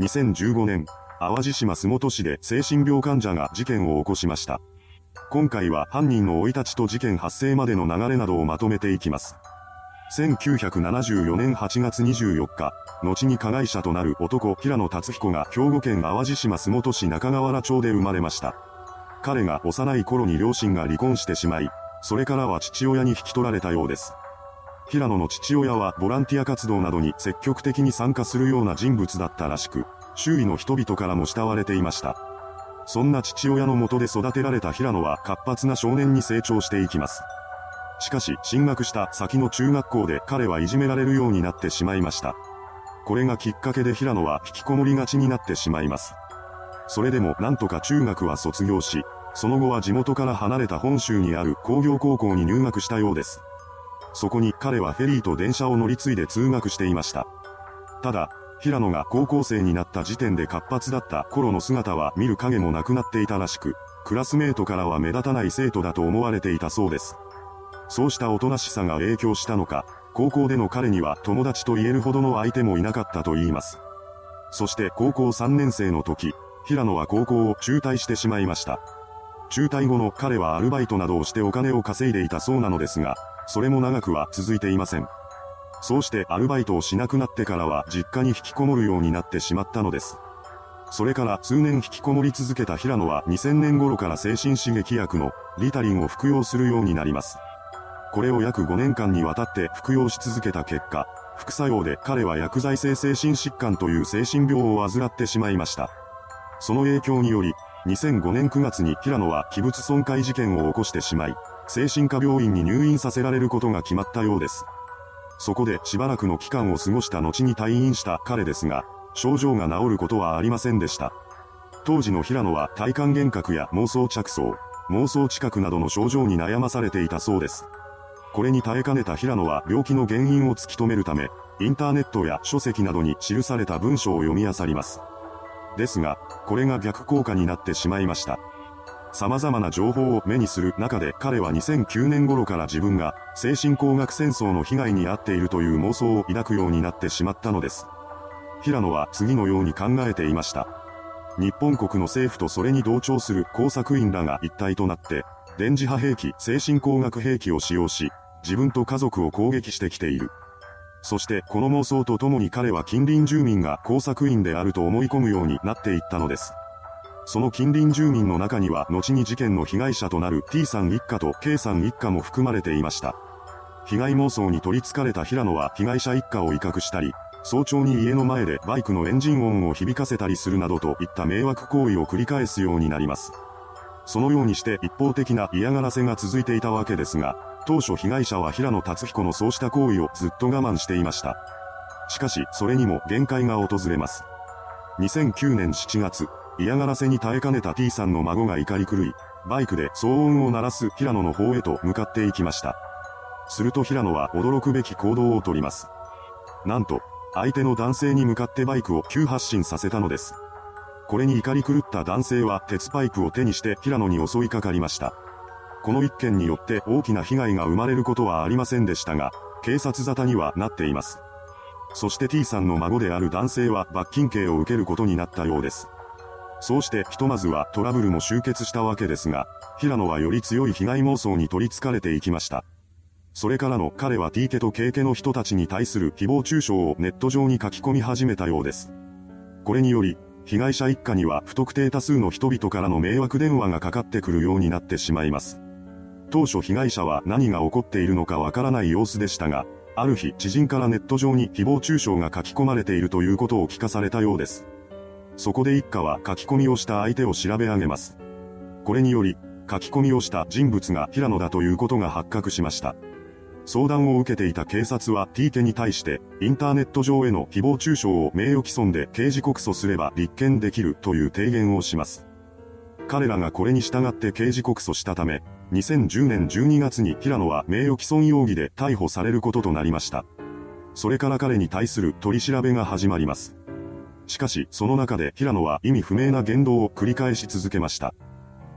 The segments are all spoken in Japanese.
2015年、淡路島洲本市で精神病患者が事件を起こしました。今回は犯人の生い立ちと事件発生までの流れなどをまとめていきます。1974年8月24日、後に加害者となる男平野達彦が兵庫県淡路島洲本市中川原町で生まれました。彼が幼い頃に両親が離婚してしまい、それからは父親に引き取られたようです。平野の父親はボランティア活動などに積極的に参加するような人物だったらしく、周囲の人々からも慕われていました。そんな父親のもとで育てられた平野は活発な少年に成長していきます。しかし、進学した先の中学校で彼はいじめられるようになってしまいました。これがきっかけで平野は引きこもりがちになってしまいます。それでもなんとか中学は卒業し、その後は地元から離れた本州にある工業高校に入学したようです。そこに彼はフェリーと電車を乗り継いで通学していました。ただ、平野が高校生になった時点で活発だった頃の姿は見る影もなくなっていたらしく、クラスメートからは目立たない生徒だと思われていたそうです。そうしたおとなしさが影響したのか、高校での彼には友達と言えるほどの相手もいなかったと言います。そして高校3年生の時、平野は高校を中退してしまいました。中退後の彼はアルバイトなどをしてお金を稼いでいたそうなのですが、それも長くは続いていません。そうしてアルバイトをしなくなってからは実家に引きこもるようになってしまったのです。それから数年引きこもり続けた平野は2000年頃から精神刺激薬のリタリンを服用するようになります。これを約5年間にわたって服用し続けた結果、副作用で彼は薬剤性精神疾患という精神病を患ってしまいました。その影響により、2005年9月に平野は器物損壊事件を起こしてしまい、精神科病院に入院させられることが決まったようです。そこでしばらくの期間を過ごした後に退院した彼ですが、症状が治ることはありませんでした。当時の平野は体感幻覚や妄想着想、妄想知覚などの症状に悩まされていたそうです。これに耐えかねた平野は病気の原因を突き止めるため、インターネットや書籍などに記された文章を読み漁ります。ですが、これが逆効果になってしまいました。様々な情報を目にする中で彼は2009年頃から自分が精神工学戦争の被害に遭っているという妄想を抱くようになってしまったのです。平野は次のように考えていました。日本国の政府とそれに同調する工作員らが一体となって、電磁波兵器、精神工学兵器を使用し、自分と家族を攻撃してきている。そしてこの妄想とともに彼は近隣住民が工作員であると思い込むようになっていったのです。その近隣住民の中には後に事件の被害者となる T さん一家と K さん一家も含まれていました。被害妄想に取り憑かれた平野は被害者一家を威嚇したり、早朝に家の前でバイクのエンジン音を響かせたりするなどといった迷惑行為を繰り返すようになります。そのようにして一方的な嫌がらせが続いていたわけですが、当初被害者は平野達彦のそうした行為をずっと我慢していました。しかし、それにも限界が訪れます。2009年7月、嫌がらせに耐えかねた T さんの孫が怒り狂い、バイクで騒音を鳴らす平野の方へと向かっていきました。すると平野は驚くべき行動をとります。なんと、相手の男性に向かってバイクを急発進させたのです。これに怒り狂った男性は鉄パイプを手にして平野に襲いかかりました。この一件によって大きな被害が生まれることはありませんでしたが、警察沙汰にはなっています。そして T さんの孫である男性は罰金刑を受けることになったようです。そうしてひとまずはトラブルも終結したわけですが、平野はより強い被害妄想に取り憑かれていきました。それからの彼は T 家と K 家の人たちに対する誹謗中傷をネット上に書き込み始めたようです。これにより、被害者一家には不特定多数の人々からの迷惑電話がかかってくるようになってしまいます。当初被害者は何が起こっているのかわからない様子でしたが、ある日知人からネット上に誹謗中傷が書き込まれているということを聞かされたようです。そこで一家は書き込みをした相手を調べ上げます。これにより、書き込みをした人物が平野だということが発覚しました。相談を受けていた警察は T 家に対して、インターネット上への誹謗中傷を名誉毀損で刑事告訴すれば立件できるという提言をします。彼らがこれに従って刑事告訴したため、2010年12月に平野は名誉毀損容疑で逮捕されることとなりました。それから彼に対する取り調べが始まります。しかし、その中で平野は意味不明な言動を繰り返し続けました。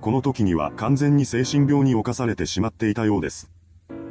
この時には完全に精神病に侵されてしまっていたようです。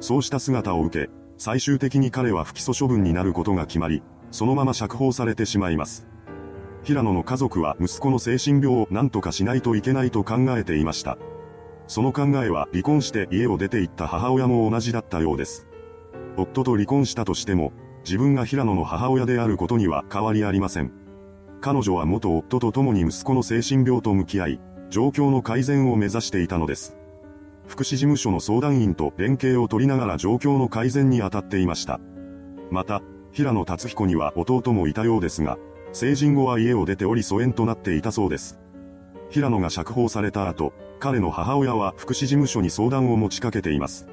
そうした姿を受け、最終的に彼は不起訴処分になることが決まり、そのまま釈放されてしまいます。平野の家族は息子の精神病を何とかしないといけないと考えていました。その考えは離婚して家を出て行った母親も同じだったようです。夫と離婚したとしても、自分が平野の母親であることには変わりありません。彼女は元夫と共に息子の精神病と向き合い、状況の改善を目指していたのです。福祉事務所の相談員と連携を取りながら状況の改善に当たっていました。また、平野達彦には弟もいたようですが、成人後は家を出ており疎遠となっていたそうです。平野が釈放された後、彼の母親は福祉事務所に相談を持ちかけています。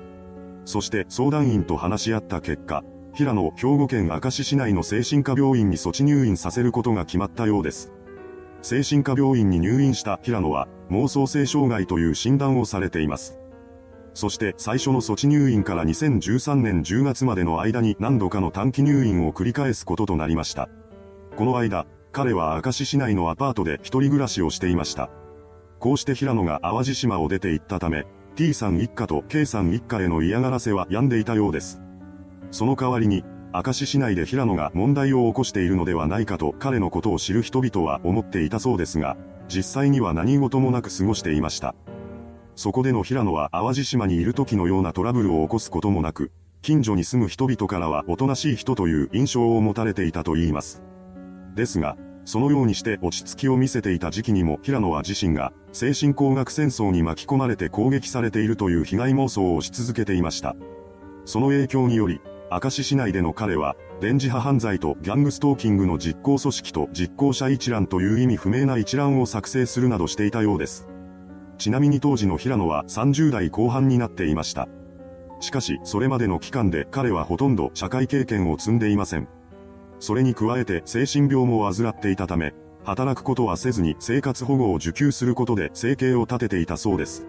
そして相談員と話し合った結果、平野を兵庫県明石市内の精神科病院に措置入院させることが決まったようです。精神科病院に入院した平野は妄想性障害という診断をされています。そして最初の措置入院から2013年10月までの間に何度かの短期入院を繰り返すこととなりました。この間、彼は明石市内のアパートで一人暮らしをしていました。こうして平野が淡路島を出て行ったため、T さん一家と K さん一家への嫌がらせは病んでいたようです。その代わりに、明石市内で平野が問題を起こしているのではないかと彼のことを知る人々は思っていたそうですが、実際には何事もなく過ごしていました。そこでの平野は淡路島にいる時のようなトラブルを起こすこともなく、近所に住む人々からはおとなしい人という印象を持たれていたと言います。ですが、そのようにして落ち着きを見せていた時期にも平野は自身が精神工学戦争に巻き込まれて攻撃されているという被害妄想をし続けていました。その影響により、明石市内での彼は、電磁波犯罪とギャングストーキングの実行組織と実行者一覧という意味不明な一覧を作成するなどしていたようです。ちなみに当時の平野は30代後半になっていました。しかし、それまでの期間で彼はほとんど社会経験を積んでいません。それに加えて精神病も患っていたため、働くことはせずに生活保護を受給することで生計を立てていたそうです。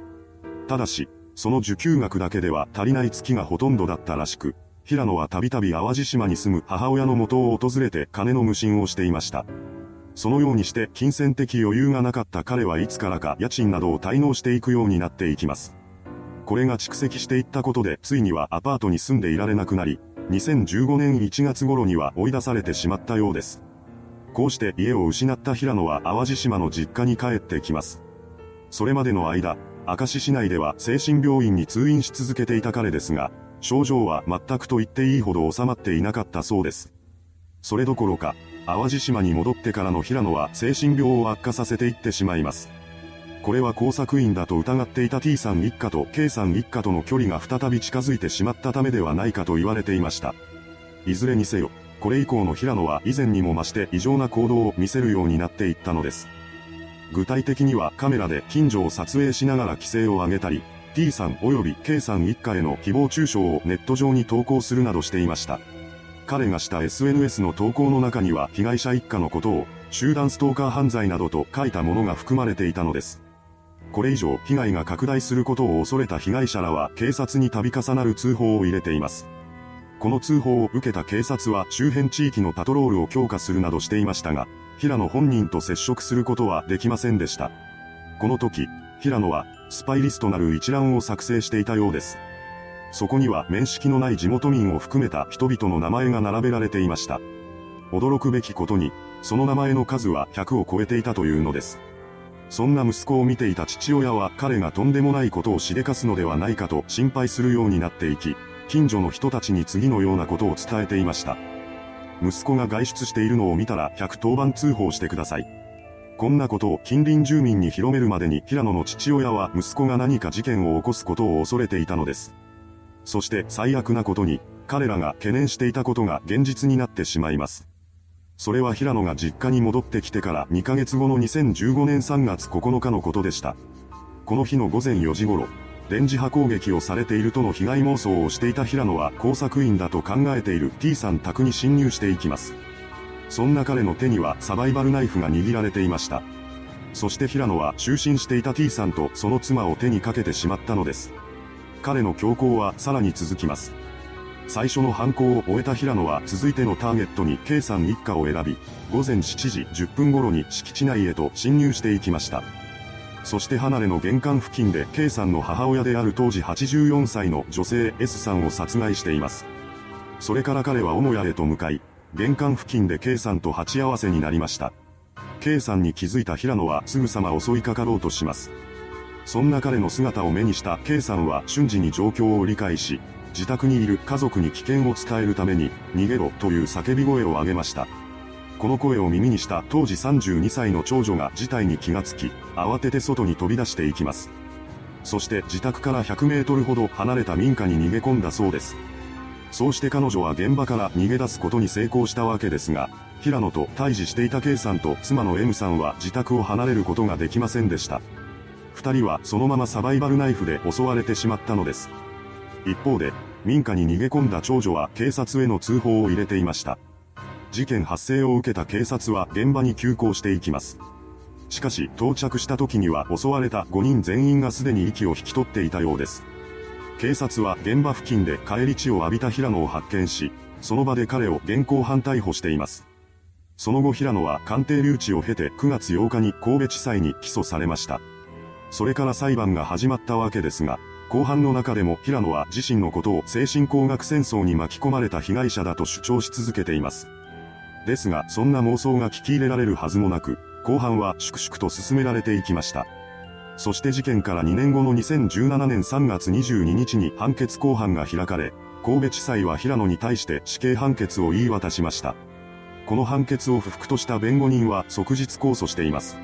ただし、その受給額だけでは足りない月がほとんどだったらしく、平野はたびたび淡路島に住む母親の元を訪れて金の無心をしていました。そのようにして金銭的余裕がなかった彼はいつからか家賃などを滞納していくようになっていきます。これが蓄積していったことでついにはアパートに住んでいられなくなり、2015年1月頃には追い出されてしまったようです。こうして家を失った平野は淡路島の実家に帰ってきます。それまでの間、明石市内では精神病院に通院し続けていた彼ですが、症状は全くと言っていいほど収まっていなかったそうです。それどころか、淡路島に戻ってからの平野は精神病を悪化させていってしまいます。これは工作員だと疑っていた T さん一家と K さん一家との距離が再び近づいてしまったためではないかと言われていました。いずれにせよ、これ以降の平野は以前にも増して異常な行動を見せるようになっていったのです。具体的にはカメラで近所を撮影しながら規制を上げたり、T さん及び K さん一家への誹謗中傷をネット上に投稿するなどしていました。彼がした SNS の投稿の中には被害者一家のことを集団ストーカー犯罪などと書いたものが含まれていたのです。これ以上被害が拡大することを恐れた被害者らは警察に度重なる通報を入れています。この通報を受けた警察は周辺地域のパトロールを強化するなどしていましたが、平野本人と接触することはできませんでした。この時、平野はスパイリストなる一覧を作成していたようです。そこには面識のない地元民を含めた人々の名前が並べられていました。驚くべきことに、その名前の数は100を超えていたというのです。そんな息子を見ていた父親は彼がとんでもないことをしでかすのではないかと心配するようになっていき、近所の人たちに次のようなことを伝えていました。息子が外出しているのを見たら110番通報してください。こんなことを近隣住民に広めるまでに平野の父親は息子が何か事件を起こすことを恐れていたのです。そして最悪なことに、彼らが懸念していたことが現実になってしまいます。それは平野が実家に戻ってきてから2ヶ月後の2015年3月9日のことでした。この日の午前4時頃、電磁波攻撃をされているとの被害妄想をしていた平野は工作員だと考えている T さん宅に侵入していきます。そんな彼の手にはサバイバルナイフが握られていました。そして平野は就寝していた T さんとその妻を手にかけてしまったのです。彼の強行はさらに続きます。最初の犯行を終えた平野は続いてのターゲットに K さん一家を選び、午前7時10分頃に敷地内へと侵入していきました。そして離れの玄関付近で K さんの母親である当時84歳の女性 S さんを殺害しています。それから彼は母屋へと向かい、玄関付近で K さんと鉢合わせになりました。K さんに気づいた平野はすぐさま襲いかかろうとします。そんな彼の姿を目にした K さんは瞬時に状況を理解し、自宅にいる家族に危険を伝えるために、逃げろという叫び声を上げました。この声を耳にした当時32歳の長女が事態に気がつき、慌てて外に飛び出していきます。そして自宅から100メートルほど離れた民家に逃げ込んだそうです。そうして彼女は現場から逃げ出すことに成功したわけですが、平野と対峙していた K さんと妻の M さんは自宅を離れることができませんでした。二人はそのままサバイバルナイフで襲われてしまったのです。一方で、民家に逃げ込んだ長女は警察への通報を入れていました。事件発生を受けた警察は現場に急行していきます。しかし、到着した時には襲われた5人全員がすでに息を引き取っていたようです。警察は現場付近で帰り血を浴びた平野を発見し、その場で彼を現行犯逮捕しています。その後平野は鑑定留置を経て9月8日に神戸地裁に起訴されました。それから裁判が始まったわけですが、後半の中でも平野は自身のことを精神工学戦争に巻き込まれた被害者だと主張し続けています。ですが、そんな妄想が聞き入れられるはずもなく、後半は粛々と進められていきました。そして事件から2年後の2017年3月22日に判決公判が開かれ、神戸地裁は平野に対して死刑判決を言い渡しました。この判決を不服とした弁護人は即日控訴しています。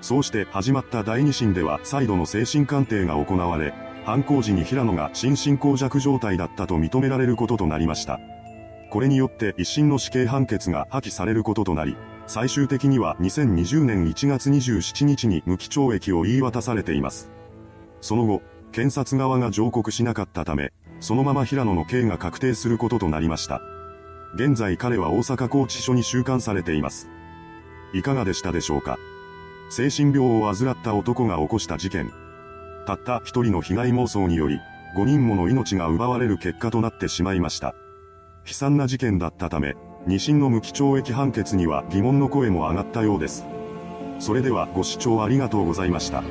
そうして始まった第二審では再度の精神鑑定が行われ、犯行時に平野が心神耗弱状態だったと認められることとなりました。これによって一審の死刑判決が破棄されることとなり、最終的には2020年1月27日に無期懲役を言い渡されています。その後、検察側が上告しなかったため、そのまま平野の刑が確定することとなりました。現在彼は大阪拘置所に収監されています。いかがでしたでしょうか？精神病を患った男が起こした事件。たった一人の被害妄想により、5人もの命が奪われる結果となってしまいました。悲惨な事件だったため、2審の無期懲役判決には疑問の声も上がったようです。それではご視聴ありがとうございました。